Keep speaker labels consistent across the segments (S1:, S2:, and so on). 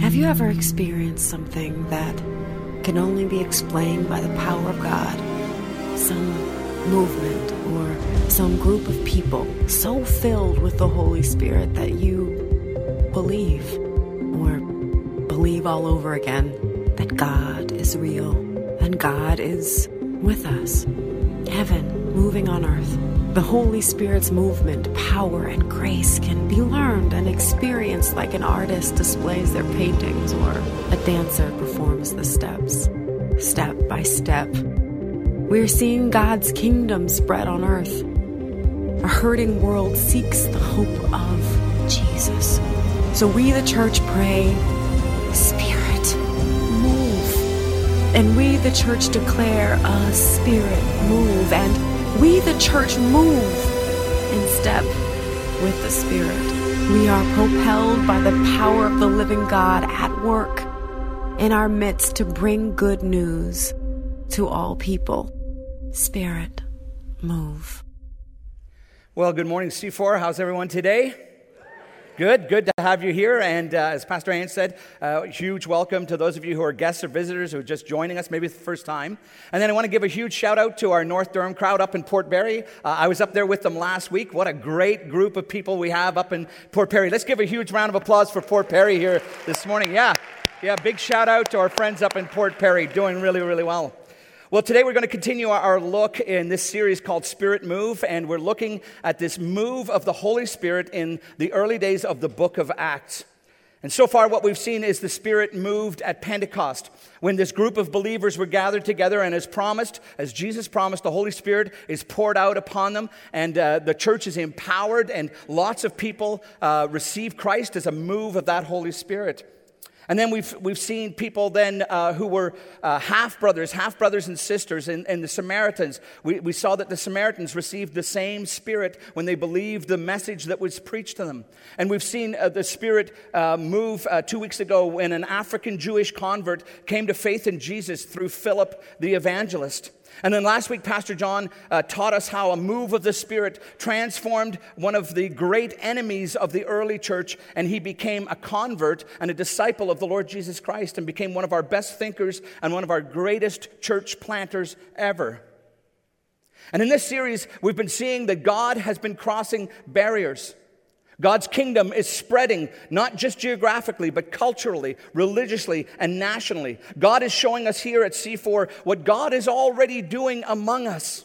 S1: Have you ever experienced something that can only be explained by the power of God? Some movement or some group of people so filled with the Holy Spirit that you believe believe all over again that God is real and God is with us. Heaven moving on earth. The Holy Spirit's movement, power, and grace can be learned and experienced like an artist displays their paintings or a dancer performs the steps. Step by step, we're seeing God's kingdom spread on earth. A hurting world seeks the hope of Jesus. So we, the church, pray, Spirit, move. And we, the church, declare a Spirit move. And we, the church, move in step with the Spirit. We are propelled by the power of the living God at work in our midst to bring good news to all people. Spirit, move.
S2: Well, good morning, C4. How's everyone today? Good, good to have you here. And uh, as Pastor Ann said, uh, huge welcome to those of you who are guests or visitors who are just joining us, maybe for the first time. And then I want to give a huge shout out to our North Durham crowd up in Port Perry. Uh, I was up there with them last week. What a great group of people we have up in Port Perry. Let's give a huge round of applause for Port Perry here this morning. Yeah, yeah, big shout out to our friends up in Port Perry, doing really, really well. Well, today we're going to continue our look in this series called Spirit Move, and we're looking at this move of the Holy Spirit in the early days of the book of Acts. And so far, what we've seen is the Spirit moved at Pentecost when this group of believers were gathered together, and as promised, as Jesus promised, the Holy Spirit is poured out upon them, and uh, the church is empowered, and lots of people uh, receive Christ as a move of that Holy Spirit. And then we've, we've seen people then uh, who were uh, half brothers, half brothers and sisters, and, and the Samaritans. We, we saw that the Samaritans received the same Spirit when they believed the message that was preached to them. And we've seen uh, the Spirit uh, move uh, two weeks ago when an African Jewish convert came to faith in Jesus through Philip the evangelist. And then last week, Pastor John uh, taught us how a move of the Spirit transformed one of the great enemies of the early church, and he became a convert and a disciple of the Lord Jesus Christ and became one of our best thinkers and one of our greatest church planters ever. And in this series, we've been seeing that God has been crossing barriers. God's kingdom is spreading, not just geographically, but culturally, religiously, and nationally. God is showing us here at C4 what God is already doing among us.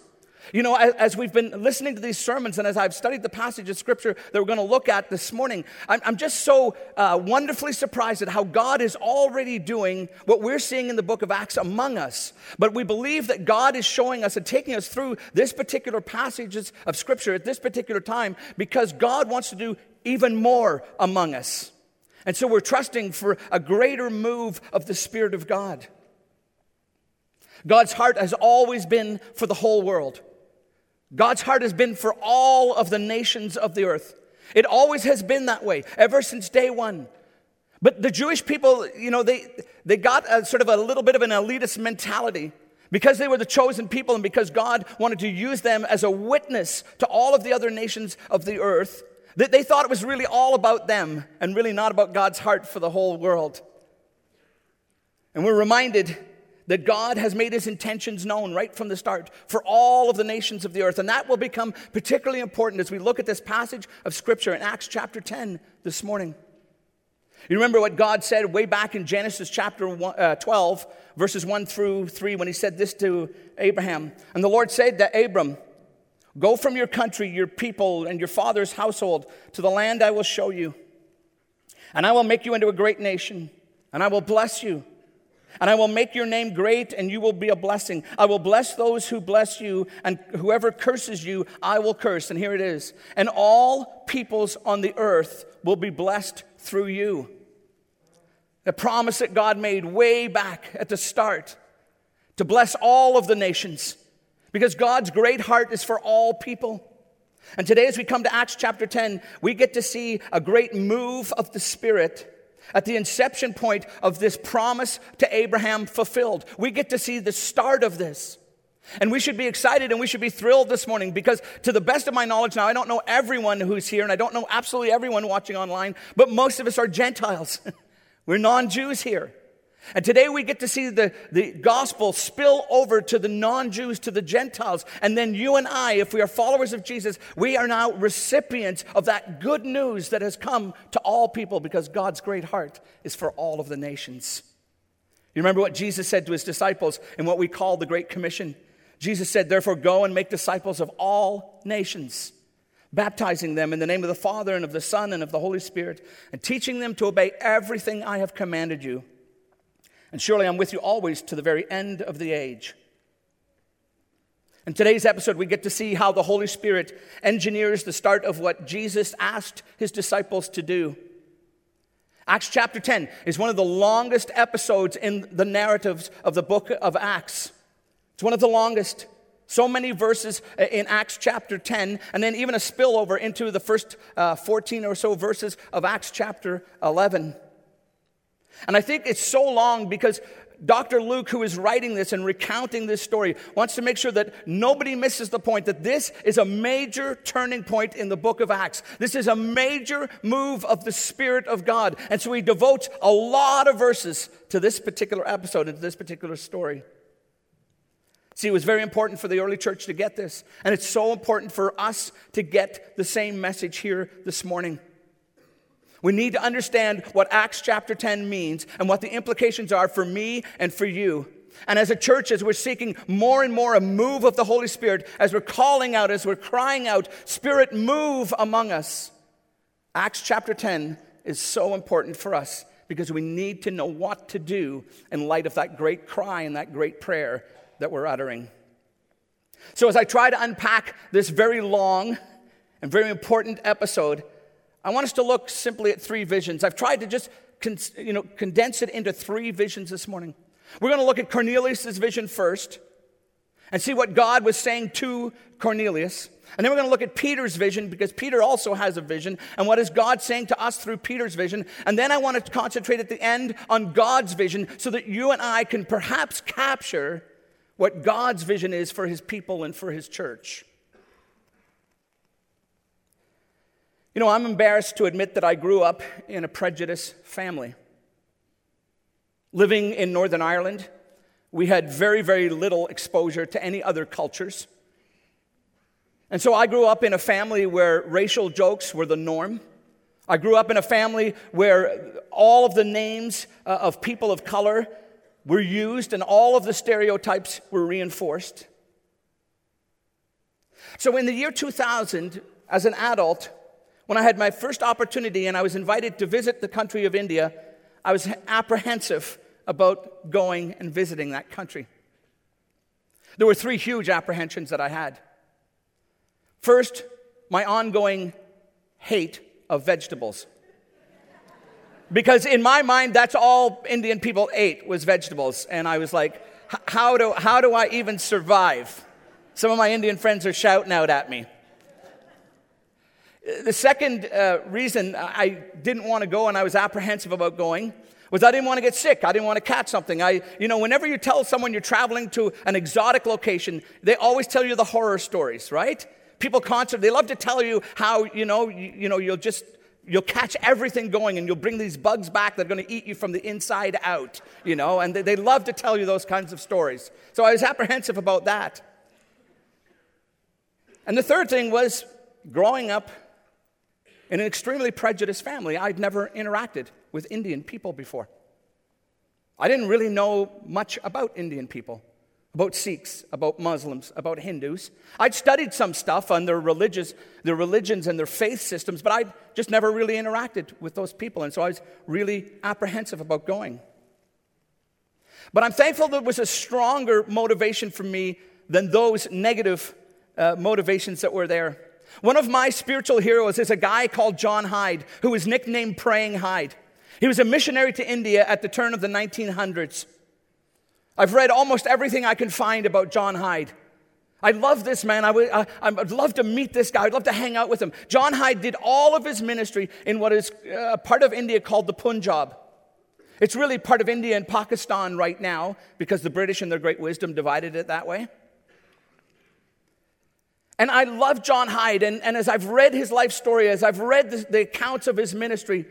S2: You know, as, we've been listening to these sermons and as I've studied the passage of scripture that we're going to look at this morning, I'm, just so uh, wonderfully surprised at how God is already doing what we're seeing in the book of Acts among us. But we believe that God is showing us and taking us through this particular passages of scripture at this particular time because God wants to do even more among us. And so we're trusting for a greater move of the Spirit of God. God's heart has always been for the whole world. God's heart has been for all of the nations of the earth. It always has been that way, ever since day one. But the Jewish people, you know, they, they got a, sort of a little bit of an elitist mentality. Because they were the chosen people and because God wanted to use them as a witness to all of the other nations of the earth, that they thought it was really all about them and really not about God's heart for the whole world. And we're reminded that God has made his intentions known right from the start for all of the nations of the earth. And that will become particularly important as we look at this passage of Scripture in Acts chapter 10 this morning. You remember what God said way back in Genesis chapter uh, 12, verses 1 through 3, when he said this to Abraham. And the Lord said to Abram, Go from your country, your people, and your father's household to the land I will show you. And I will make you into a great nation, and I will bless you and I will make your name great, and you will be a blessing. I will bless those who bless you, and whoever curses you, I will curse. And here it is. And all peoples on the earth will be blessed through you. The promise that God made way back at the start to bless all of the nations, because God's great heart is for all people. And today, as we come to Acts chapter 10, we get to see a great move of the Spirit at the inception point of this promise to Abraham fulfilled. We get to see the start of this. And we should be excited and we should be thrilled this morning because, to the best of my knowledge, now I don't know everyone who's here and I don't know absolutely everyone watching online, but most of us are Gentiles. We're non Jews here. And today we get to see the, the gospel spill over to the non Jews, to the Gentiles. And then you and I, if we are followers of Jesus, we are now recipients of that good news that has come to all people because God's great heart is for all of the nations. You remember what Jesus said to his disciples in what we call the Great Commission? Jesus said, Therefore, go and make disciples of all nations, baptizing them in the name of the Father and of the Son and of the Holy Spirit, and teaching them to obey everything I have commanded you. And surely I'm with you always to the very end of the age. In today's episode, we get to see how the Holy Spirit engineers the start of what Jesus asked his disciples to do. Acts chapter 10 is one of the longest episodes in the narratives of the book of Acts. It's one of the longest. So many verses in Acts chapter 10, and then even a spillover into the first uh, 14 or so verses of Acts chapter 11. And I think it's so long because Dr. Luke, who is writing this and recounting this story, wants to make sure that nobody misses the point that this is a major turning point in the book of Acts. This is a major move of the Spirit of God. And so he devotes a lot of verses to this particular episode and to this particular story. See, it was very important for the early church to get this, and it's so important for us to get the same message here this morning. We need to understand what Acts chapter 10 means and what the implications are for me and for you. And as a church, as we're seeking more and more a move of the Holy Spirit, as we're calling out, as we're crying out, Spirit, move among us. Acts chapter 10 is so important for us because we need to know what to do in light of that great cry and that great prayer that we're uttering. So, as I try to unpack this very long and very important episode, I want us to look simply at three visions. I've tried to just you know, condense it into three visions this morning. We're going to look at Cornelius' vision first and see what God was saying to Cornelius. And then we're going to look at Peter's vision because Peter also has a vision. And what is God saying to us through Peter's vision? And then I want to concentrate at the end on God's vision so that you and I can perhaps capture what God's vision is for his people and for his church. You know, I'm embarrassed to admit that I grew up in a prejudiced family. Living in Northern Ireland, we had very, very little exposure to any other cultures. And so I grew up in a family where racial jokes were the norm. I grew up in a family where all of the names uh, of people of color were used and all of the stereotypes were reinforced. So in the year 2000, as an adult, when I had my first opportunity and I was invited to visit the country of India, I was apprehensive about going and visiting that country. There were three huge apprehensions that I had. First, my ongoing hate of vegetables. Because in my mind, that's all Indian people ate was vegetables. And I was like, how do, how do I even survive? Some of my Indian friends are shouting out at me. The second uh, reason I didn't want to go and I was apprehensive about going was I didn't want to get sick. I didn't want to catch something. I, you know, whenever you tell someone you're traveling to an exotic location, they always tell you the horror stories, right? People constantly, they love to tell you how, you know, you, you know, you'll just you'll catch everything going and you'll bring these bugs back that are going to eat you from the inside out, you know, and they, they love to tell you those kinds of stories. So I was apprehensive about that. And the third thing was growing up in an extremely prejudiced family. I'd never interacted with Indian people before. I didn't really know much about Indian people about Sikhs, about Muslims, about Hindus. I'd studied some stuff on their religious, their religions and their faith systems, but I'd just never really interacted with those people, and so I was really apprehensive about going. But I'm thankful there was a stronger motivation for me than those negative uh, motivations that were there. One of my spiritual heroes is a guy called John Hyde, who was nicknamed Praying Hyde. He was a missionary to India at the turn of the 1900s. I've read almost everything I can find about John Hyde. I love this man. I would, I, I'd love to meet this guy. I'd love to hang out with him. John Hyde did all of his ministry in what is a uh, part of India called the Punjab. It's really part of India and Pakistan right now because the British, in their great wisdom, divided it that way. And I love John Hyde. And, and as I've read his life story, as I've read the, the accounts of his ministry,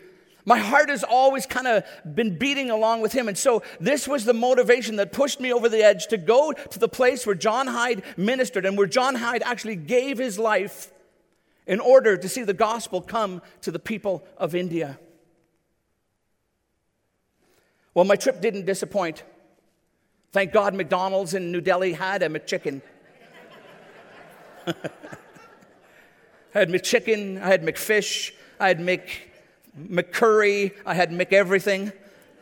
S2: my heart has always kind of been beating along with him. And so this was the motivation that pushed me over the edge to go to the place where John Hyde ministered and where John Hyde actually gave his life in order to see the gospel come to the people of India. Well, my trip didn't disappoint. Thank God McDonald's in New Delhi had a McChicken. I had McChicken, I had McFish, I had Mc McCurry, I had McEverything.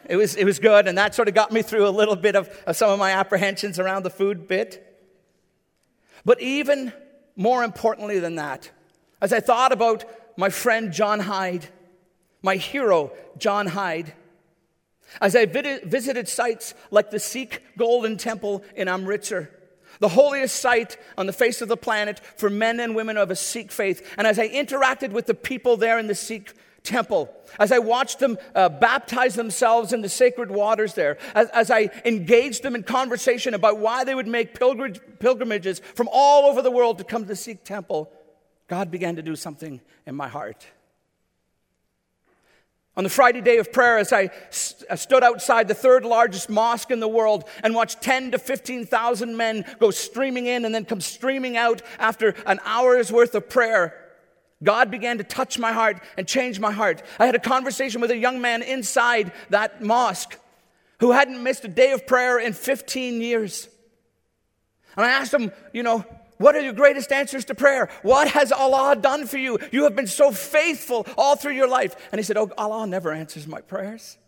S2: It was, it was good, and that sort of got me through a little bit of, of some of my apprehensions around the food bit. But even more importantly than that, as I thought about my friend John Hyde, my hero John Hyde, as I visited sites like the Sikh Golden Temple in Amritsar, the holiest site on the face of the planet for men and women of a Sikh faith, and as I interacted with the people there in the Sikh temple, as I watched them uh, baptize themselves in the sacred waters there, as, as, I engaged them in conversation about why they would make pilgrim, pilgrimages from all over the world to come to the Sikh temple, God began to do something in my heart. On the Friday day of prayer, as I st- uh, stood outside the third largest mosque in the world and watched 10 to 15,000 men go streaming in and then come streaming out after an hour's worth of prayer, God began to touch my heart and change my heart. I had a conversation with a young man inside that mosque who hadn't missed a day of prayer in 15 years. And I asked him, you know, what are your greatest answers to prayer? What has Allah done for you? You have been so faithful all through your life. And he said, Oh, Allah never answers my prayers.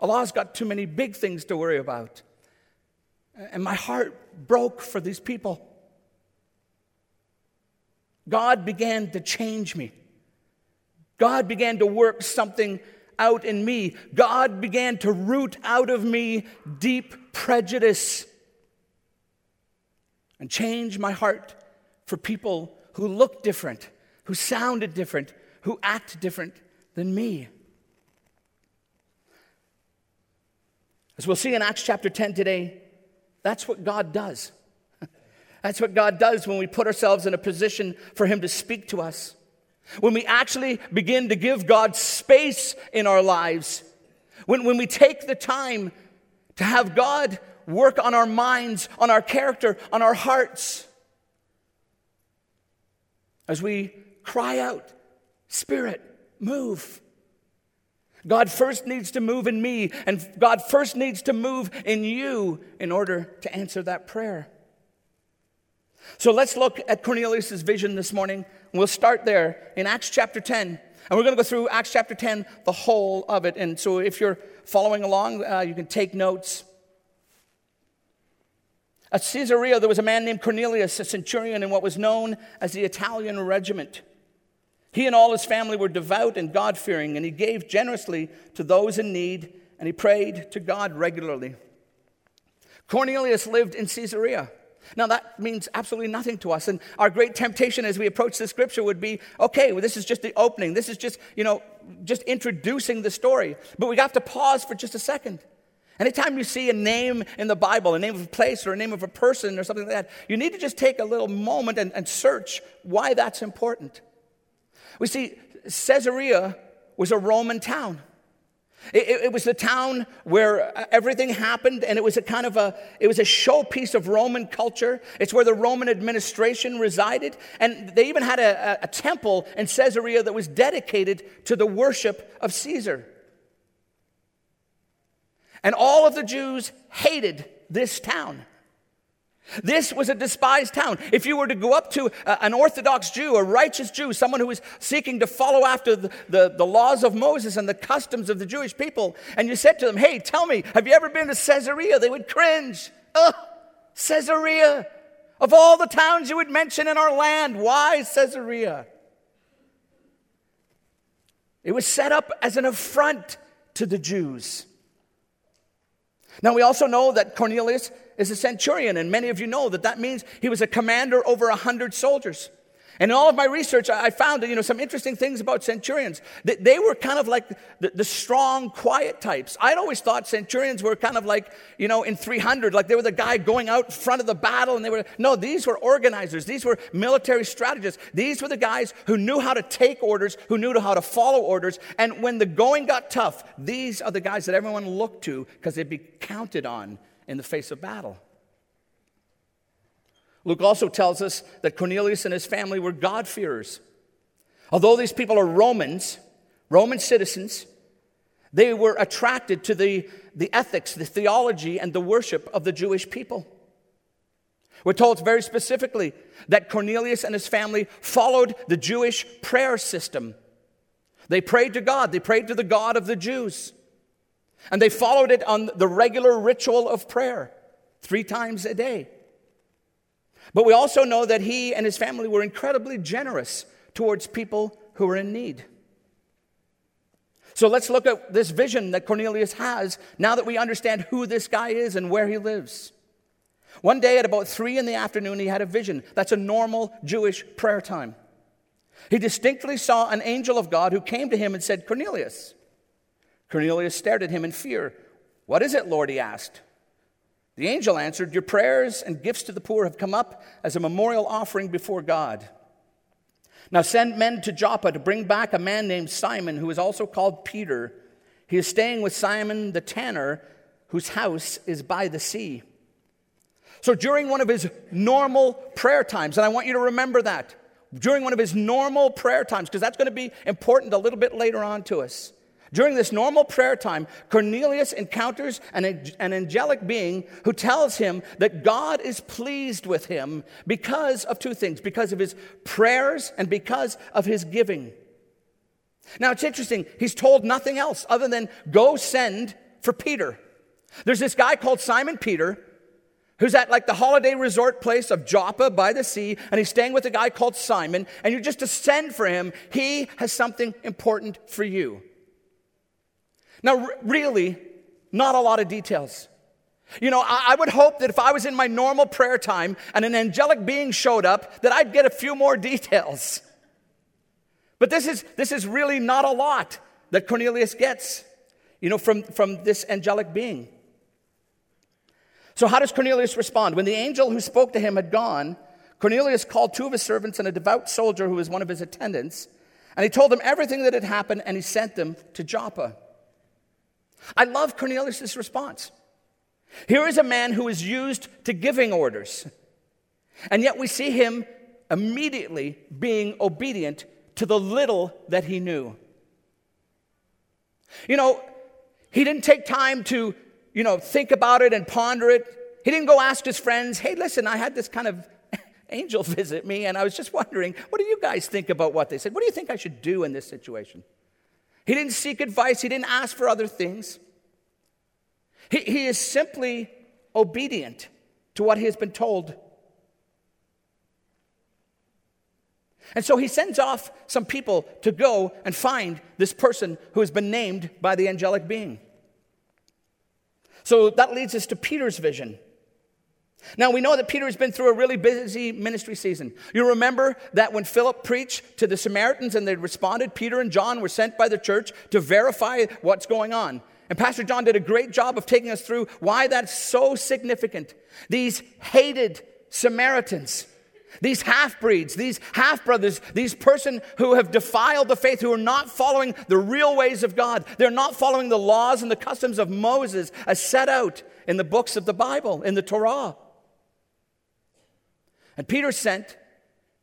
S2: Allah's got too many big things to worry about. And my heart broke for these people. God began to change me. God began to work something out in me. God began to root out of me deep prejudice and change my heart for people who look different, who sounded different, who act different than me. As we'll see in Acts chapter 10 today, that's what God does. That's what God does when we put ourselves in a position for Him to speak to us. When we actually begin to give God space in our lives. When, when we take the time to have God work on our minds, on our character, on our hearts. As we cry out, Spirit, move. God first needs to move in me, and God first needs to move in you in order to answer that prayer. So let's look at Cornelius' vision this morning. We'll start there in Acts chapter 10. And we're going to go through Acts chapter 10, the whole of it. And so if you're following along, uh, you can take notes. At Caesarea, there was a man named Cornelius, a centurion in what was known as the Italian regiment. He and all his family were devout and God fearing, and he gave generously to those in need, and he prayed to God regularly. Cornelius lived in Caesarea. Now, that means absolutely nothing to us. And our great temptation as we approach the scripture would be okay, well, this is just the opening. This is just, you know, just introducing the story. But we have to pause for just a second. Anytime you see a name in the Bible, a name of a place or a name of a person or something like that, you need to just take a little moment and, and search why that's important. We see Caesarea was a Roman town. It, it, was the town where everything happened, and it was a kind of a it was a showpiece of Roman culture. It's where the Roman administration resided, and they even had a, a, a temple in Caesarea that was dedicated to the worship of Caesar. And all of the Jews hated this town. This was a despised town. If you were to go up to uh, an Orthodox Jew, a righteous Jew, someone who was seeking to follow after the, the, the, laws of Moses and the customs of the Jewish people, and you said to them, Hey, tell me, have you ever been to Caesarea? They would cringe. Ugh, Caesarea. Of all the towns you would mention in our land, why Caesarea? It was set up as an affront to the Jews. Now, we also know that Cornelius is a centurion, and many of you know that that means he was a commander over a hundred soldiers. And in all of my research, I found you know, some interesting things about centurions. They were kind of like the, strong, quiet types. I'd always thought centurions were kind of like, you know, in 300, like they were the guy going out front of the battle. And they were, no, these were organizers. These were military strategists. These were the guys who knew how to take orders, who knew how to follow orders. And when the going got tough, these are the guys that everyone looked to because they'd be counted on in the face of battle. Luke also tells us that Cornelius and his family were God-fearers. Although these people are Romans, Roman citizens, they were attracted to the, the ethics, the theology, and the worship of the Jewish people. We're told very specifically that Cornelius and his family followed the Jewish prayer system. They prayed to God, they prayed to the God of the Jews. And they followed it on the regular ritual of prayer, three times a day. But we also know that he and his family were incredibly generous towards people who were in need. So let's look at this vision that Cornelius has now that we understand who this guy is and where he lives. One day at about three in the afternoon, he had a vision. That's a normal Jewish prayer time. He distinctly saw an angel of God who came to him and said, Cornelius. Cornelius stared at him in fear. What is it, Lord? he asked. The angel answered, Your prayers and gifts to the poor have come up as a memorial offering before God. Now send men to Joppa to bring back a man named Simon, who is also called Peter. He is staying with Simon the tanner, whose house is by the sea. So during one of his normal prayer times, and I want you to remember that, during one of his normal prayer times, because that's going to be important a little bit later on to us. During this normal prayer time, Cornelius encounters an, an angelic being who tells him that God is pleased with him because of two things because of his prayers and because of his giving. Now, it's interesting, he's told nothing else other than go send for Peter. There's this guy called Simon Peter who's at like the holiday resort place of Joppa by the sea, and he's staying with a guy called Simon, and you're just to send for him. He has something important for you. Now, really, not a lot of details. You know, I, I would hope that if I was in my normal prayer time and an angelic being showed up, that I'd get a few more details. But this is, this is really not a lot that Cornelius gets, you know, from, from this angelic being. So, how does Cornelius respond? When the angel who spoke to him had gone, Cornelius called two of his servants and a devout soldier who was one of his attendants, and he told them everything that had happened, and he sent them to Joppa. I love Cornelius' response. Here is a man who is used to giving orders, and yet we see him immediately being obedient to the little that he knew. You know, he didn't take time to, you know, think about it and ponder it. He didn't go ask his friends, hey, listen, I had this kind of angel visit me, and I was just wondering, what do you guys think about what they said? What do you think I should do in this situation? He didn't seek advice, he didn't ask for other things. He, he is simply obedient to what he has been told. And so he sends off some people to go and find this person who has been named by the angelic being. So that leads us to Peter's vision. Now, we know that Peter has been through a really busy ministry season. You remember that when Philip preached to the Samaritans and they responded, Peter and John were sent by the church to verify what's going on. And Pastor John did a great job of taking us through why that's so significant. These hated Samaritans, these half breeds, these half brothers, these person who have defiled the faith, who are not following the real ways of God. They're not following the laws and the customs of Moses as set out in the books of the Bible, in the Torah. And Peter sent,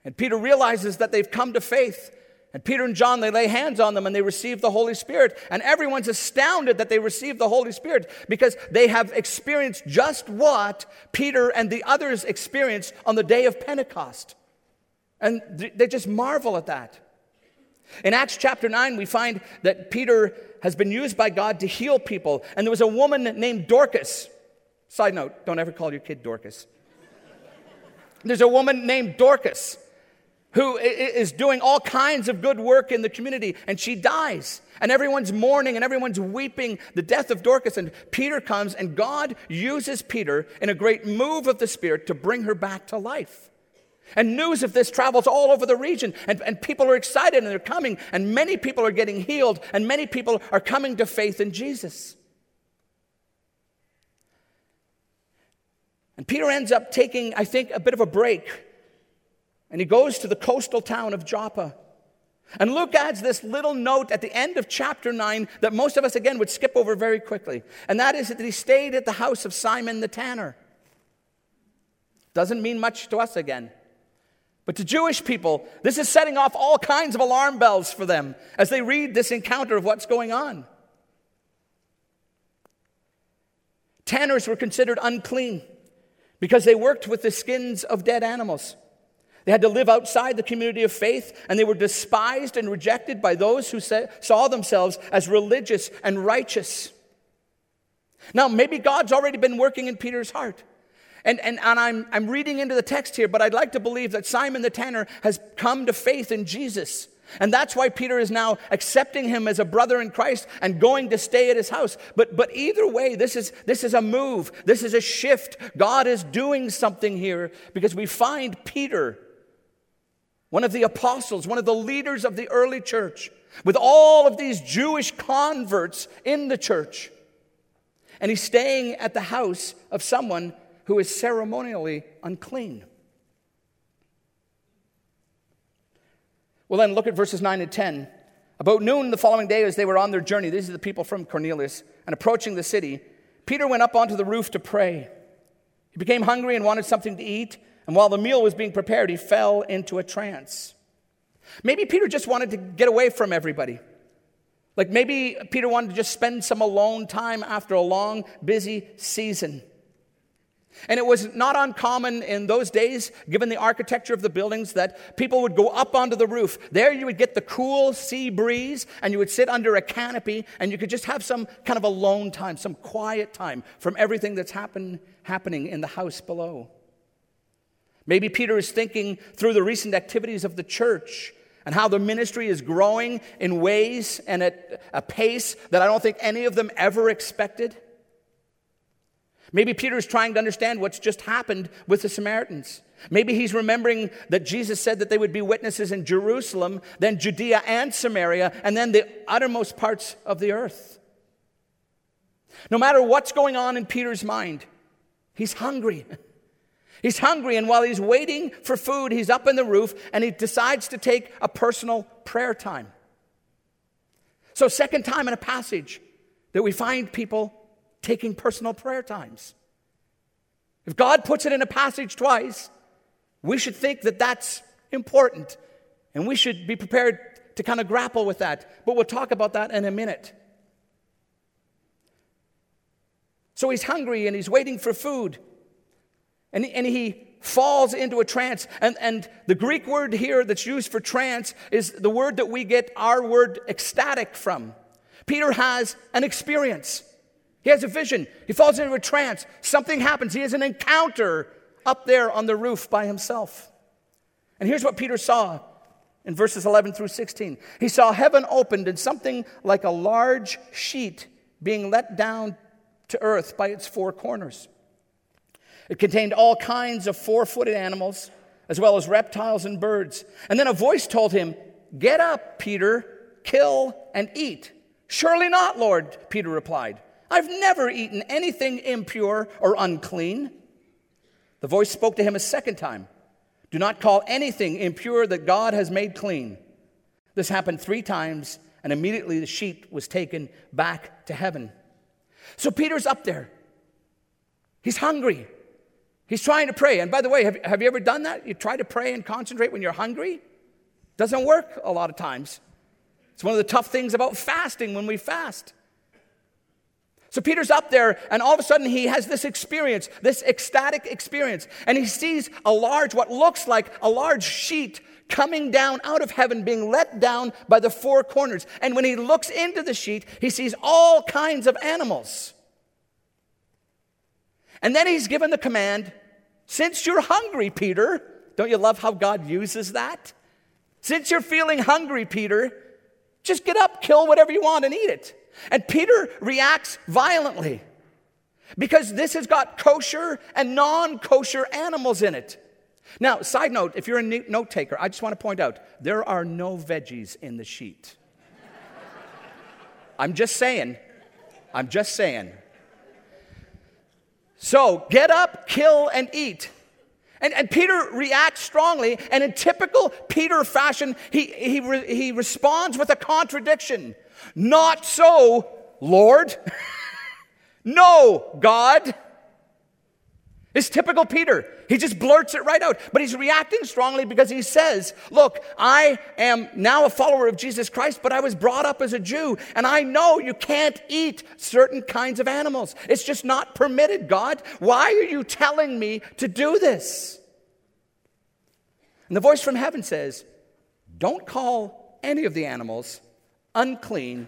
S2: and Peter realizes that they've come to faith. And Peter and John, they lay hands on them and they receive the Holy Spirit. And everyone's astounded that they receive the Holy Spirit because they have experienced just what Peter and the others experienced on the day of Pentecost. And they just marvel at that. In Acts chapter 9, we find that Peter has been used by God to heal people. And there was a woman named Dorcas. Side note, don't ever call your kid Dorcas. There's a woman named Dorcas. who is doing all kinds of good work in the community, and she dies. And everyone's mourning and everyone's weeping the death of Dorcas. And Peter comes, and God uses Peter in a great move of the Spirit to bring her back to life. And news of this travels all over the region, and, and people are excited and they're coming, and many people are getting healed, and many people are coming to faith in Jesus. And Peter ends up taking, I think, a bit of a break, and he goes to the coastal town of Joppa. And Luke adds this little note at the end of chapter 9 that most of us, again, would skip over very quickly. And that is that he stayed at the house of Simon the tanner. Doesn't mean much to us again. But to Jewish people, this is setting off all kinds of alarm bells for them as they read this encounter of what's going on. Tanners were considered unclean because they worked with the skins of dead animals. They had to live outside the community of faith, and they were despised and rejected by those who saw themselves as religious and righteous. Now, maybe God's already been working in Peter's heart. And, and, and I'm, I'm reading into the text here, but I'd like to believe that Simon the tanner has come to faith in Jesus. And that's why Peter is now accepting him as a brother in Christ and going to stay at his house. But, but either way, this is, this is a move, this is a shift. God is doing something here because we find Peter, one of the apostles, one of the leaders of the early church, with all of these Jewish converts in the church. And he's staying at the house of someone who is ceremonially unclean. Well, then look at verses 9 and 10. About noon the following day, as they were on their journey, these are the people from Cornelius, and approaching the city, Peter went up onto the roof to pray. He became hungry and wanted something to eat, and while the meal was being prepared, he fell into a trance. Maybe Peter just wanted to get away from everybody. Like maybe Peter wanted to just spend some alone time after a long, busy season. And it was not uncommon in those days, given the architecture of the buildings, that people would go up onto the roof. There you would get the cool sea breeze, and you would sit under a canopy, and you could just have some kind of alone time, some quiet time from everything that's happen, happening in the house below. Maybe Peter is thinking through the recent activities of the church and how the ministry is growing in ways and at a pace that I don't think any of them ever expected. Maybe Peter is trying to understand what's just happened with the Samaritans. Maybe he's remembering that Jesus said that they would be witnesses in Jerusalem, then Judea and Samaria, and then the uttermost parts of the earth. No matter what's going on in Peter's mind, he's hungry. He's hungry, and while he's waiting for food, he's up in the roof and he decides to take a personal prayer time. So, second time in a passage that we find people taking personal prayer times. If God puts it in a passage twice, we should think that that's important and we should be prepared to kind of grapple with that. But we'll talk about that in a minute. So he's hungry and he's waiting for food. And, and he falls into a trance. And, and the Greek word here that's used for trance is the word that we get our word ecstatic from. Peter has an experience. He has a vision. He falls into a trance. Something happens. He has an encounter up there on the roof by himself. And here's what Peter saw in verses 11 through 16. He saw heaven opened and something like a large sheet being let down to earth by its four corners. It contained all kinds of four footed animals, as well as reptiles and birds. And then a voice told him, Get up, Peter, kill and eat. Surely not, Lord, Peter replied. I've never eaten anything impure or unclean. The voice spoke to him a second time Do not call anything impure that God has made clean. This happened three times, and immediately the sheet was taken back to heaven. So Peter's up there. He's hungry. He's trying to pray. And by the way, have, have you ever done that? You try to pray and concentrate when you're hungry? Doesn't work a lot of times. It's one of the tough things about fasting when we fast. So Peter's up there, and all of a sudden he has this experience, this ecstatic experience, and he sees a large, what looks like a large sheet coming down out of heaven, being let down by the four corners. And when he looks into the sheet, he sees all kinds of animals. And then he's given the command since you're hungry, Peter, don't you love how God uses that? Since you're feeling hungry, Peter, just get up, kill whatever you want, and eat it. And Peter reacts violently because this has got kosher and non kosher animals in it. Now, side note, if you're a note taker, I just want to point out there are no veggies in the sheet. I'm just saying. I'm just saying. So get up, kill, and eat. And, and Peter reacts strongly, and in typical Peter fashion, he, he, re, he responds with a contradiction. Not so, Lord. no, God. It's typical Peter. He just blurts it right out. But he's reacting strongly because he says, Look, I am now a follower of Jesus Christ, but I was brought up as a Jew, and I know you can't eat certain kinds of animals. It's just not permitted, God. Why are you telling me to do this? And the voice from heaven says, Don't call any of the animals unclean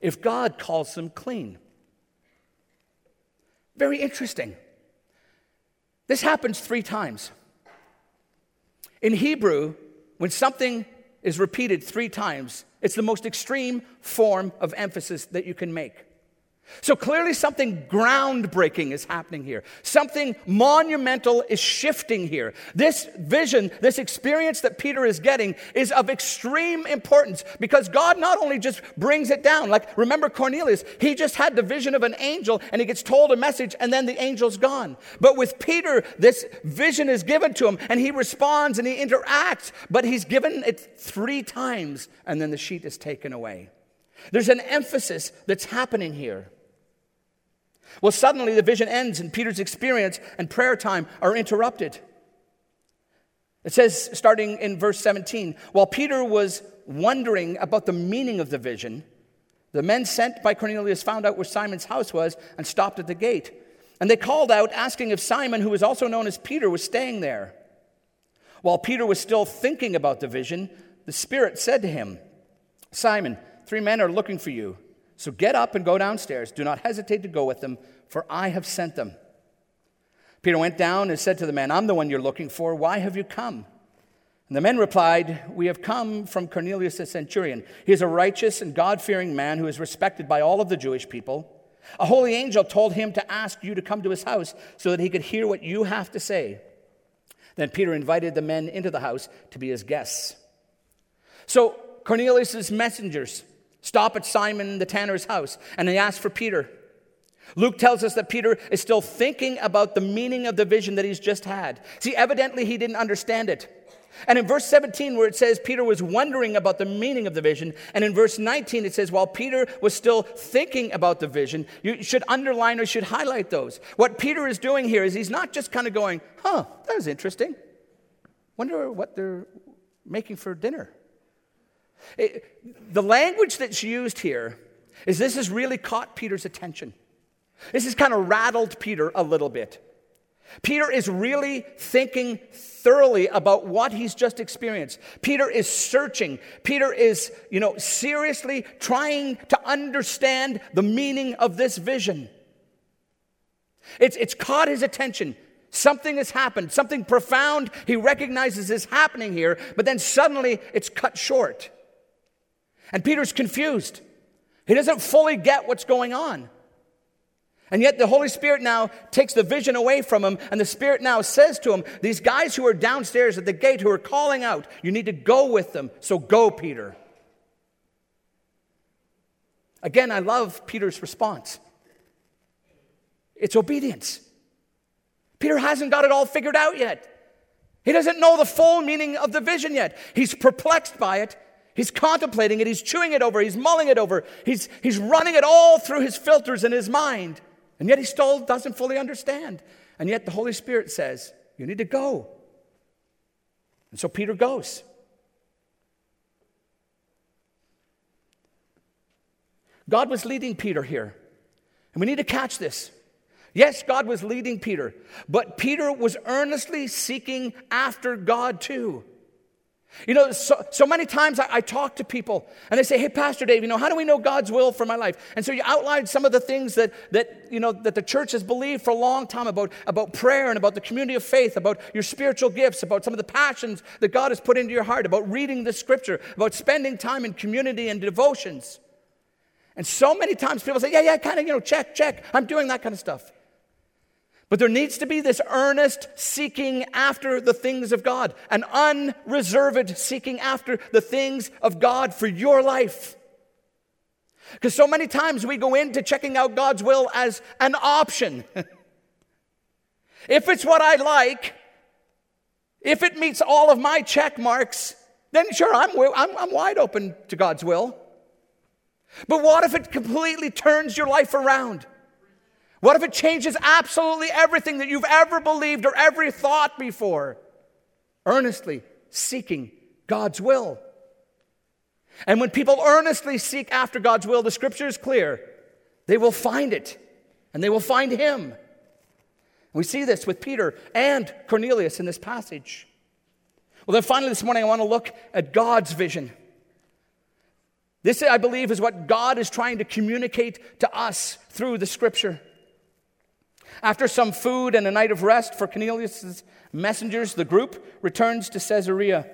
S2: if God calls them clean. Very interesting. This happens three times. In Hebrew, when something is repeated three times, it's the most extreme form of emphasis that you can make. So clearly, something groundbreaking is happening here. Something monumental is shifting here. This vision, this experience that Peter is getting, is of extreme importance because God not only just brings it down, like remember Cornelius, he just had the vision of an angel and he gets told a message and then the angel's gone. But with Peter, this vision is given to him and he responds and he interacts, but he's given it three times and then the sheet is taken away. There's an emphasis that's happening here. Well, suddenly the vision ends and Peter's experience and prayer time are interrupted. It says, starting in verse 17, while Peter was wondering about the meaning of the vision, the men sent by Cornelius found out where Simon's house was and stopped at the gate. And they called out, asking if Simon, who was also known as Peter, was staying there. While Peter was still thinking about the vision, the Spirit said to him, Simon, three men are looking for you. So get up and go downstairs. Do not hesitate to go with them, for I have sent them. Peter went down and said to the man, I'm the one you're looking for. Why have you come? And the men replied, We have come from Cornelius the centurion. He is a righteous and God fearing man who is respected by all of the Jewish people. A holy angel told him to ask you to come to his house so that he could hear what you have to say. Then Peter invited the men into the house to be his guests. So Cornelius' messengers stop at Simon the tanner's house and they ask for Peter. Luke tells us that Peter is still thinking about the meaning of the vision that he's just had. See, evidently he didn't understand it. And in verse 17, where it says Peter was wondering about the meaning of the vision, and in verse 19, it says while Peter was still thinking about the vision, you should underline or should highlight those. What Peter is doing here is he's not just kind of going, huh, that was interesting. Wonder what they're making for dinner. It, the language that's used here is this has really caught Peter's attention. This has kind of rattled Peter a little bit. Peter is really thinking thoroughly about what he's just experienced. Peter is searching. Peter is, you know, seriously trying to understand the meaning of this vision. It's, it's caught his attention. Something has happened, something profound he recognizes is happening here, but then suddenly it's cut short. And Peter's confused. He doesn't fully get what's going on. And yet the Holy Spirit now takes the vision away from him, and the Spirit now says to him, These guys who are downstairs at the gate who are calling out, you need to go with them. So go, Peter. Again, I love Peter's response it's obedience. Peter hasn't got it all figured out yet. He doesn't know the full meaning of the vision yet. He's perplexed by it, He's contemplating it, he's chewing it over, he's mulling it over, he's, he's running it all through his filters in his mind. And yet he still doesn't fully understand. And yet the Holy Spirit says, You need to go. And so Peter goes. God was leading Peter here. And we need to catch this. Yes, God was leading Peter, but Peter was earnestly seeking after God too. You know, so, so many times I, I, talk to people and they say, Hey, Pastor Dave, you know, how do we know God's will for my life? And so you outlined some of the things that, that, you know, that the church has believed for a long time about, about prayer and about the community of faith, about your spiritual gifts, about some of the passions that God has put into your heart, about reading the scripture, about spending time in community and devotions. And so many times people say, Yeah, yeah, kind of, you know, check, check. I'm doing that kind of stuff. But there needs to be this earnest seeking after the things of God, an unreserved seeking after the things of God for your life. Because so many times we go into checking out God's will as an option. if it's what I like, if it meets all of my check marks, then sure, I'm, I'm, I'm wide open to God's will. But what if it completely turns your life around? What if it changes absolutely everything that you've ever believed or ever thought before? Earnestly seeking God's will. And when people earnestly seek after God's will, the scripture is clear. They will find it and they will find Him. We see this with Peter and Cornelius in this passage. Well, then finally, this morning, I want to look at God's vision. This, I believe, is what God is trying to communicate to us through the scripture. After some food and a night of rest for Cornelius' messengers, the group returns to Caesarea.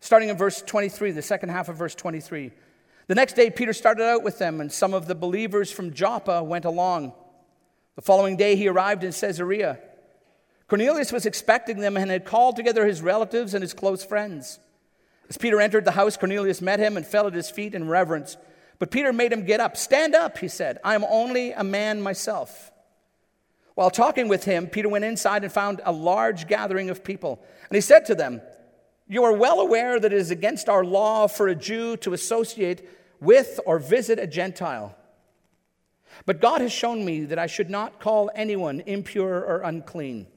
S2: Starting in verse 23, the second half of verse 23. The next day, Peter started out with them, and some of the believers from Joppa went along. The following day, he arrived in Caesarea. Cornelius was expecting them and had called together his relatives and his close friends. As Peter entered the house, Cornelius met him and fell at his feet in reverence. But Peter made him get up. Stand up, he said. I am only a man myself. While talking with him, Peter went inside and found a large gathering of people. And he said to them, You are well aware that it is against our law for a Jew to associate with or visit a Gentile. But God has shown me that I should not call anyone impure or unclean.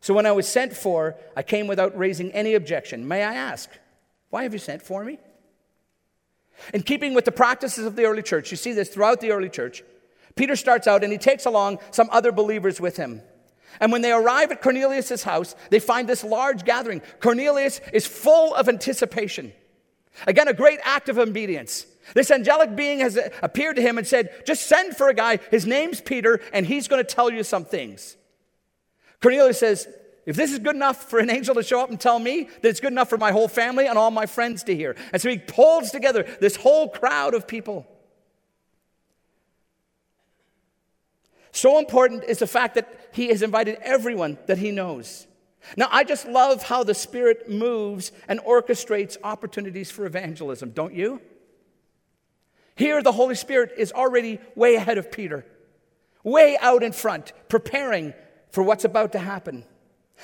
S2: So when I was sent for, I came without raising any objection. May I ask, why have you sent for me? In keeping with the practices of the early church, you see this throughout the early church, Peter starts out and he takes along some other believers with him. And when they arrive at Cornelius' house, they find this large gathering. Cornelius is full of anticipation. Again, a great act of obedience. This angelic being has appeared to him and said, Just send for a guy. His name's Peter, and he's going to tell you some things. Cornelius says, If this is good enough for an angel to show up and tell me, then it's good enough for my whole family and all my friends to hear. And so he pulls together this whole crowd of people. So important is the fact that he has invited everyone that he knows. Now, I just love how the Spirit moves and orchestrates opportunities for evangelism, don't you? Here, the Holy Spirit is already way ahead of Peter, way out in front, preparing for what's about to happen.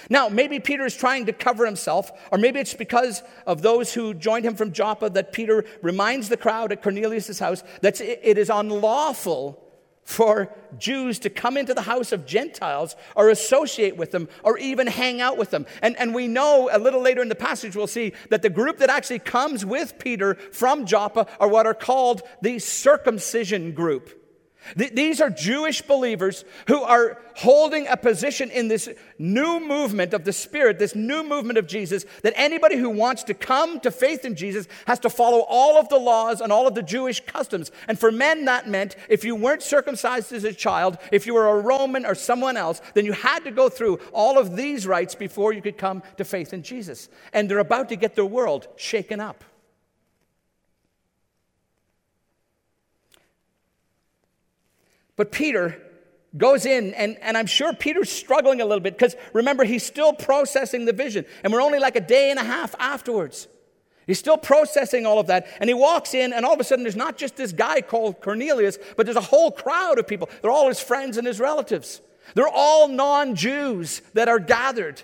S2: Now, maybe Peter is trying to cover himself, or maybe it's because of those who joined him from Joppa that Peter reminds the crowd at Cornelius' house that it is unlawful for Jews to come into the house of Gentiles or associate with them or even hang out with them. And, and we know a little later in the passage, we'll see that the group that actually comes with Peter from Joppa are what are called the circumcision group. These are Jewish believers who are holding a position in this new movement of the Spirit, this new movement of Jesus, that anybody who wants to come to faith in Jesus has to follow all of the laws and all of the Jewish customs. And for men, that meant if you weren't circumcised as a child, if you were a Roman or someone else, then you had to go through all of these rites before you could come to faith in Jesus. And they're about to get their world shaken up. But Peter goes in, and, and I'm sure Peter's struggling a little bit because remember, he's still processing the vision, and we're only like a day and a half afterwards. He's still processing all of that, and he walks in, and all of a sudden, there's not just this guy called Cornelius, but there's a whole crowd of people. They're all his friends and his relatives. They're all non Jews that are gathered.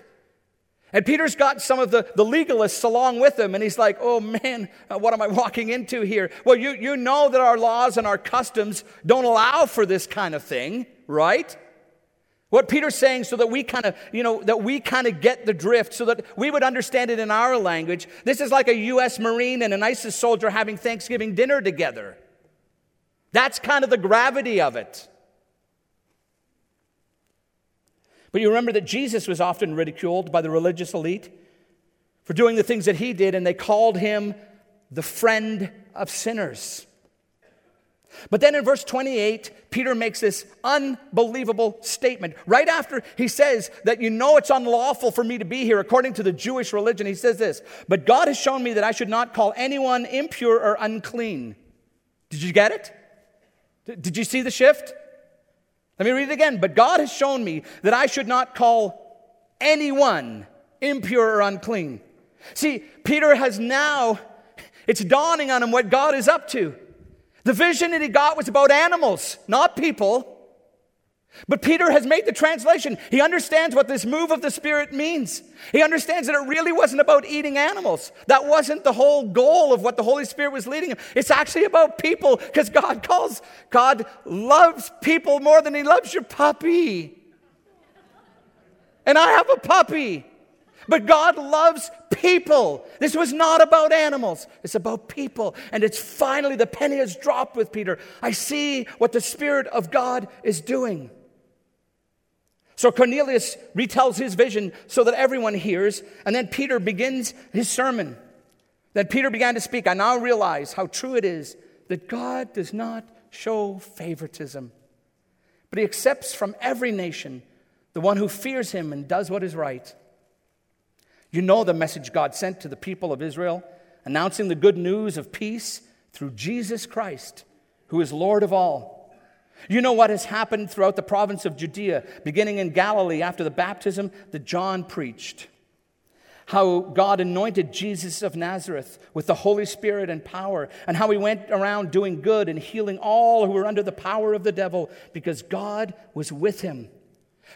S2: And Peter's got some of the, the legalists along with him, and he's like, oh man, uh, what am I walking into here? Well, you, you know that our laws and our customs don't allow for this kind of thing, right? What Peter's saying, so that we kind of, you know, that we kind of get the drift, so that we would understand it in our language. This is like a U.S. Marine and an ISIS soldier having Thanksgiving dinner together. That's kind of the gravity of it. But you remember that Jesus was often ridiculed by the religious elite for doing the things that he did, and they called him the friend of sinners. But then in verse 28, Peter makes this unbelievable statement. Right after he says that you know it's unlawful for me to be here according to the Jewish religion, he says this But God has shown me that I should not call anyone impure or unclean. Did you get it? Did you see the shift? Let me read it again. But God has shown me that I should not call anyone impure or unclean. See, Peter has now, it's dawning on him what God is up to. The vision that he got was about animals, not people. But Peter has made the translation. He understands what this move of the Spirit means. He understands that it really wasn't about eating animals. That wasn't the whole goal of what the Holy Spirit was leading him. It's actually about people because God calls, God loves people more than he loves your puppy. And I have a puppy. But God loves people. This was not about animals, it's about people. And it's finally the penny has dropped with Peter. I see what the Spirit of God is doing. So Cornelius retells his vision so that everyone hears, and then Peter begins his sermon. Then Peter began to speak. I now realize how true it is that God does not show favoritism, but he accepts from every nation the one who fears him and does what is right. You know the message God sent to the people of Israel, announcing the good news of peace through Jesus Christ, who is Lord of all. You know what has happened throughout the province of Judea, beginning in Galilee after the baptism that John preached. How God anointed Jesus of Nazareth with the Holy Spirit and power, and how he went around doing good and healing all who were under the power of the devil because God was with him.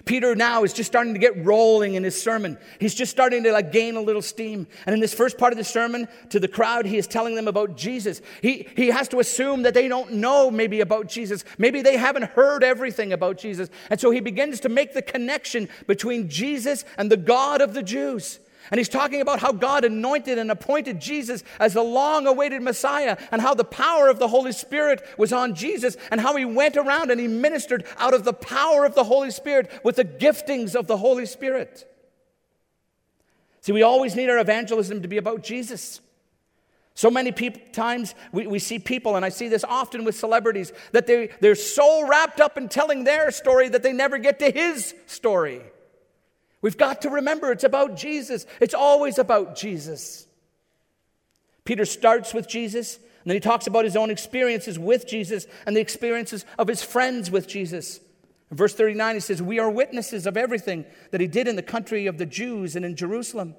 S2: Peter now is just starting to get rolling in his sermon. He's just starting to like gain a little steam. And in this first part of the sermon to the crowd, he is telling them about Jesus. He, he has to assume that they don't know maybe about Jesus. Maybe they haven't heard everything about Jesus. And so he begins to make the connection between Jesus and the God of the Jews. And he's talking about how God anointed and appointed Jesus as the long awaited Messiah, and how the power of the Holy Spirit was on Jesus, and how he went around and he ministered out of the power of the Holy Spirit with the giftings of the Holy Spirit. See, we always need our evangelism to be about Jesus. So many times we, we see people, and I see this often with celebrities, that they, they're so wrapped up in telling their story that they never get to his story. We've got to remember it's about Jesus. It's always about Jesus. Peter starts with Jesus, and then he talks about his own experiences with Jesus and the experiences of his friends with Jesus. In verse 39, he says, We are witnesses of everything that he did in the country of the Jews and in Jerusalem.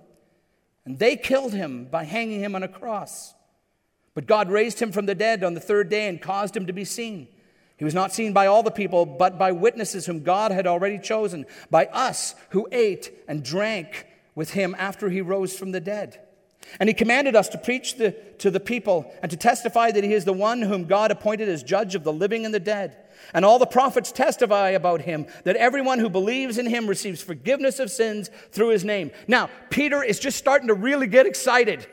S2: And they killed him by hanging him on a cross. But God raised him from the dead on the third day and caused him to be seen he was not seen by all the people, but by witnesses whom God had already chosen, by us who ate and drank with him after he rose from the dead. And he commanded us to preach the, to the people and to testify that he is the one whom God appointed as judge of the living and the dead. And all the prophets testify about him that everyone who believes in him receives forgiveness of sins through his name. Now, Peter is just starting to really get excited.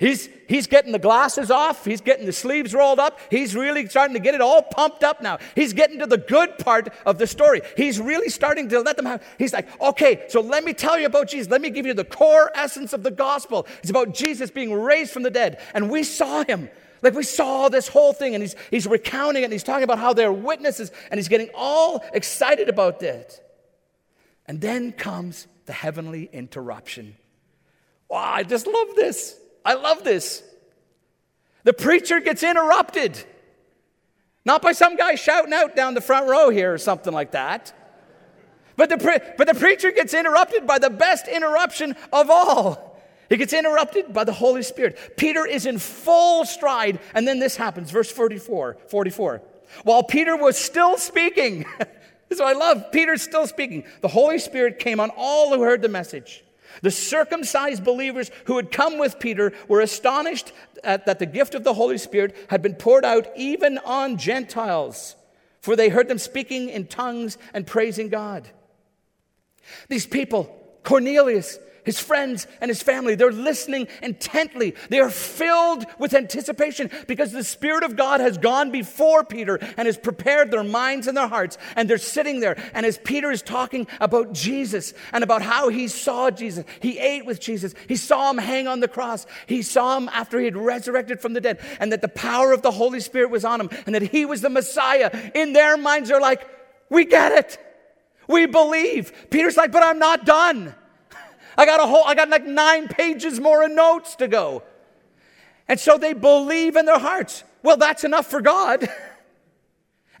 S2: He's, he's getting the glasses off. He's getting the sleeves rolled up. He's really starting to get it all pumped up now. He's getting to the good part of the story. He's really starting to let them have. He's like, okay, so let me tell you about Jesus. Let me give you the core essence of the gospel. It's about Jesus being raised from the dead. And we saw him. Like we saw this whole thing, and he's, he's recounting it, and he's talking about how they're witnesses, and he's getting all excited about it. And then comes the heavenly interruption. Wow, I just love this. I love this. The preacher gets interrupted. Not by some guy shouting out down the front row here or something like that. But the, pre- but the preacher gets interrupted by the best interruption of all. He gets interrupted by the Holy Spirit. Peter is in full stride, and then this happens, verse 44. 44. While Peter was still speaking, what I love. Peter's still speaking. The Holy Spirit came on all who heard the message. The circumcised believers who had come with Peter were astonished at, that the gift of the Holy Spirit had been poured out even on Gentiles, for they heard them speaking in tongues and praising God. These people, Cornelius, his friends, and his family. They're listening intently. They are filled with anticipation because the Spirit of God has gone before Peter and has prepared their minds and their hearts. And they're sitting there. And as Peter is talking about Jesus and about how he saw Jesus, he ate with Jesus, he saw him hang on the cross, he saw him after he had resurrected from the dead, and that the power of the Holy Spirit was on him, and that he was the Messiah. In their minds, they're like, We get it. We believe. Peter's like, But I'm not done. I got a whole, I got like nine pages more of notes to go. And so they believe in their hearts. Well, that's enough for God.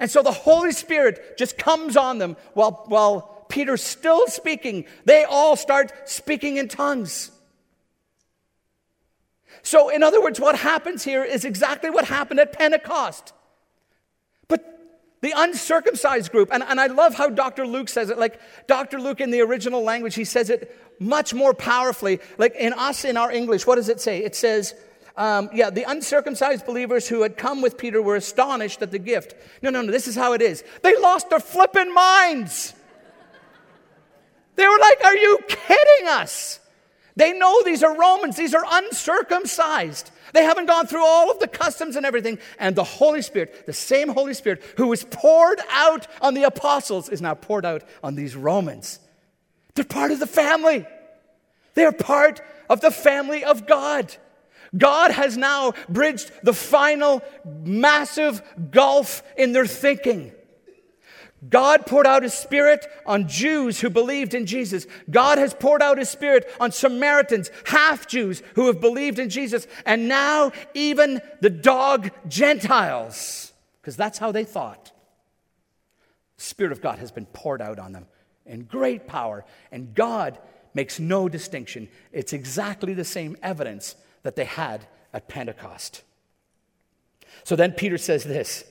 S2: And so the Holy Spirit just comes on them while, while Peter's still speaking. They all start speaking in tongues. So, in other words, what happens here is exactly what happened at Pentecost. The uncircumcised group, and, and I love how Dr. Luke says it. Like, Dr. Luke in the original language, he says it much more powerfully. Like in us, in our English, what does it say? It says, um, yeah, the uncircumcised believers who had come with Peter were astonished at the gift. No, no, no, this is how it is. They lost their flipping minds. They were like, Are you kidding us? They know these are Romans, these are uncircumcised. They haven't gone through all of the customs and everything. And the Holy Spirit, the same Holy Spirit who was poured out on the apostles, is now poured out on these Romans. They're part of the family. They're part of the family of God. God has now bridged the final massive gulf in their thinking. God poured out his spirit on Jews who believed in Jesus. God has poured out his spirit on Samaritans, half Jews who have believed in Jesus. And now even the dog Gentiles, because that's how they thought. The spirit of God has been poured out on them in great power. And God makes no distinction. It's exactly the same evidence that they had at Pentecost. So then Peter says this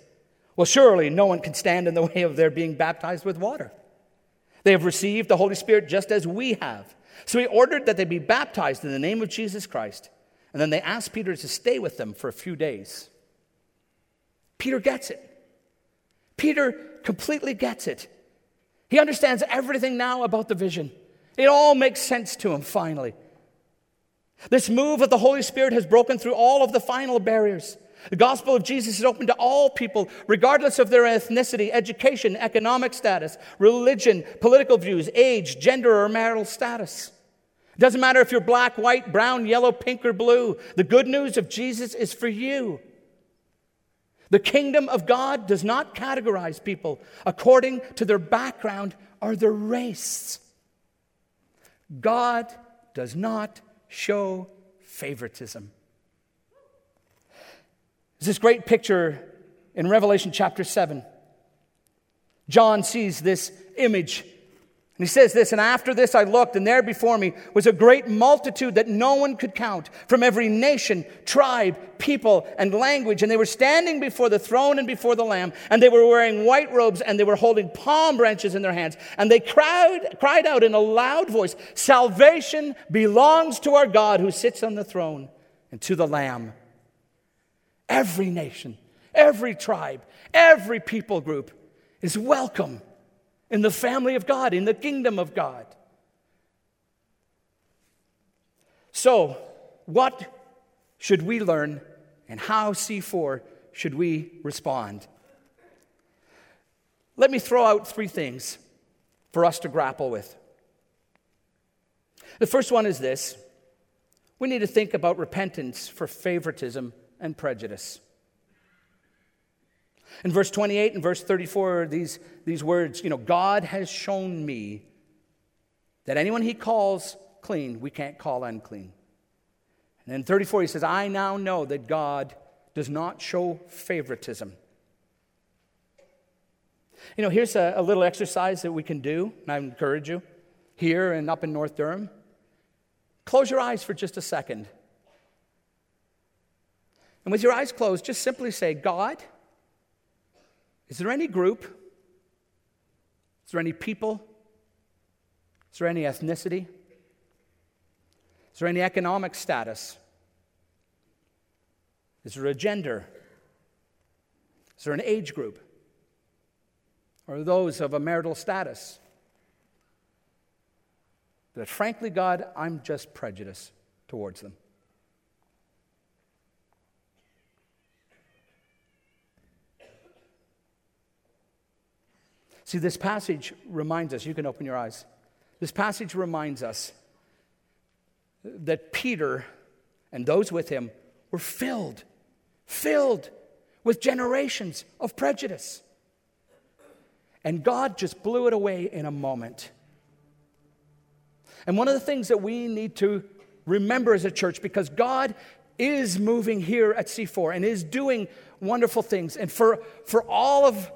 S2: Well, surely no one can stand in the way of their being baptized with water. They have received the Holy Spirit just as we have. So he ordered that they be baptized in the name of Jesus Christ. And then they asked Peter to stay with them for a few days. Peter gets it. Peter completely gets it. He understands everything now about the vision. It all makes sense to him finally. This move of the Holy Spirit has broken through all of the final barriers. The gospel of Jesus is open to all people, regardless of their ethnicity, education, economic status, religion, political views, age, gender, or marital status. It doesn't matter if you're black, white, brown, yellow, pink, or blue. The good news of Jesus is for you. The kingdom of God does not categorize people according to their background or their race. God does not show favoritism. There's this great picture in Revelation chapter 7. John sees this image and he says this, and after this I looked, and there before me was a great multitude that no one could count from every nation, tribe, people, and language. And they were standing before the throne and before the Lamb, and they were wearing white robes, and they were holding palm branches in their hands. And they cried, cried out in a loud voice Salvation belongs to our God who sits on the throne and to the Lamb. Every nation, every tribe, every people group is welcome in the family of God, in the kingdom of God. So, what should we learn and how, C4, should we respond? Let me throw out three things for us to grapple with. The first one is this we need to think about repentance for favoritism and prejudice. In verse 28 and verse 34, these, these words, you know, God has shown me that anyone he calls clean, we can't call unclean. And in 34, he says, I now know that God does not show favoritism. You know, here's a, a little exercise that we can do, and I encourage you here and up in North Durham. Close your eyes for just a second. And with your eyes closed, just simply say, God, is there any group? Is there any people? Is there any ethnicity? Is there any economic status? Is there a gender? Is there an age group? Or those of a marital status? that frankly, God, I'm just prejudiced towards them. See, this passage reminds us, you can open your eyes. This passage reminds us that Peter and those with him were filled, filled with generations of prejudice. And God just blew it away in a moment. And one of the things that we need to remember as a church, because God is moving here at C4 and is doing wonderful things. And for, for all of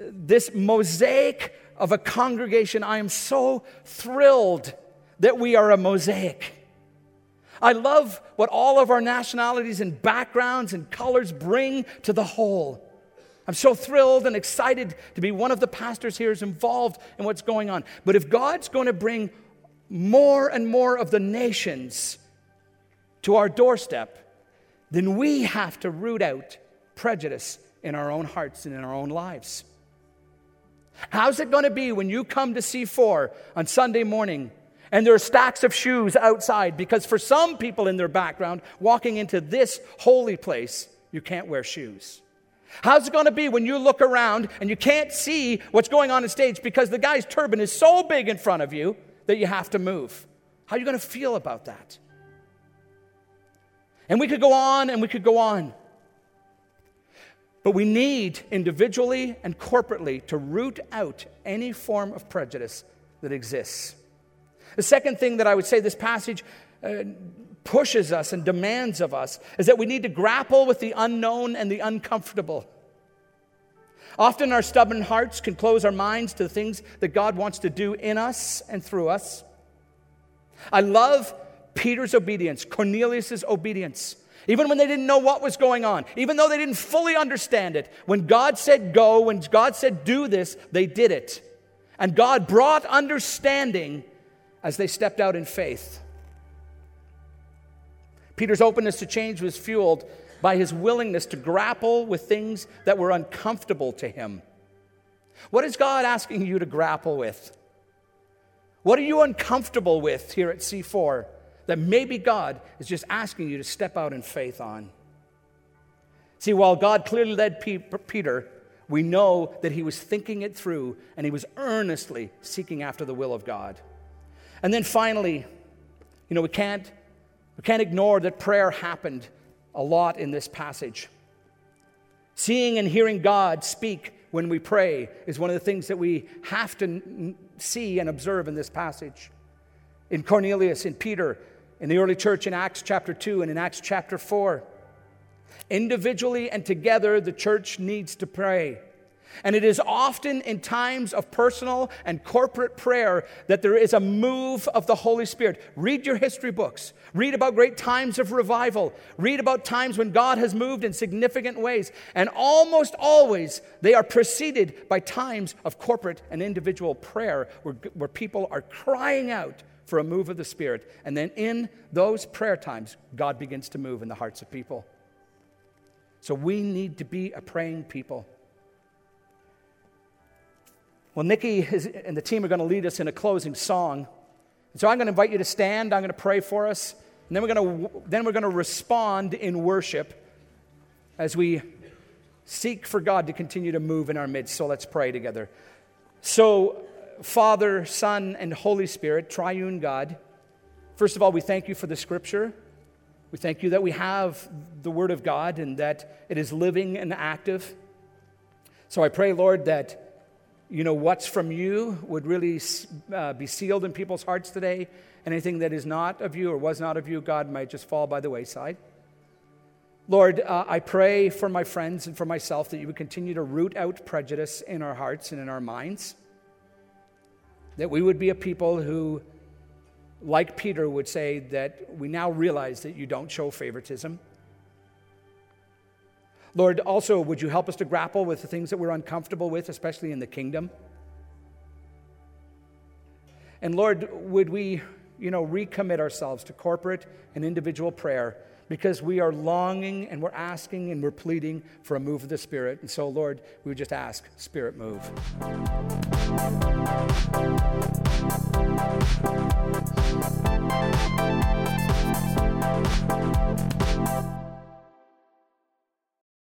S2: this mosaic of a congregation, I am so thrilled that we are a mosaic. I love what all of our nationalities and backgrounds and colors bring to the whole. I'm so thrilled and excited to be one of the pastors here is involved in what's going on. But if God's going to bring more and more of the nations to our doorstep, then we have to root out prejudice in our own hearts and in our own lives. How's it going to be when you come to C4 on Sunday morning and there are stacks of shoes outside? Because for some people in their background, walking into this holy place, you can't wear shoes. How's it going to be when you look around and you can't see what's going on in stage because the guy's turban is so big in front of you that you have to move? How are you going to feel about that? And we could go on and we could go on. But we need individually and corporately to root out any form of prejudice that exists. The second thing that I would say this passage uh, pushes us and demands of us is that we need to grapple with the unknown and the uncomfortable. Often our stubborn hearts can close our minds to the things that God wants to do in us and through us. I love Peter's obedience, Cornelius' obedience. Even when they didn't know what was going on, even though they didn't fully understand it, when God said go, when God said do this, they did it. And God brought understanding as they stepped out in faith. Peter's openness to change was fueled by his willingness to grapple with things that were uncomfortable to him. What is God asking you to grapple with? What are you uncomfortable with here at C4? That maybe God is just asking you to step out in faith on. See, while God clearly led Peter, we know that he was thinking it through and he was earnestly seeking after the will of God. And then finally, you know, we can't, we can't ignore that prayer happened a lot in this passage. Seeing and hearing God speak when we pray is one of the things that we have to see and observe in this passage. In Cornelius, in Peter, in the early church in Acts chapter 2 and in Acts chapter 4. Individually and together, the church needs to pray. And it is often in times of personal and corporate prayer that there is a move of the Holy Spirit. Read your history books. Read about great times of revival. Read about times when God has moved in significant ways. And almost always they are preceded by times of corporate and individual prayer where, where people are crying out for a move of the Spirit. And then in those prayer times, God begins to move in the hearts of people. So we need to be a praying people. Well, Nikki is, and the team are going to lead us in a closing song. so I'm going to invite you to stand. I'm going to pray for us. And then we're going to, then we're going to respond in worship as we seek for God to continue to move in our midst. So let's pray together. So, Father, Son, and Holy Spirit, triune God. First of all, we thank you for the scripture. We thank you that we have the Word of God and that it is living and active. So I pray, Lord, that you know what's from you would really uh, be sealed in people's hearts today. Anything that is not of you or was not of you, God, might just fall by the wayside. Lord, uh, I pray for my friends and for myself that you would continue to root out prejudice in our hearts and in our minds that we would be a people who, like Peter, would say that we now realize that you don't show favoritism. Lord, also, would you help us to grapple with the things that we're uncomfortable with, especially in the kingdom? And Lord, would we, you know, recommit ourselves to corporate and individual prayer because we are longing and we're asking and we're pleading for a move of the Spirit. And so, Lord, we would just ask, Spirit, move.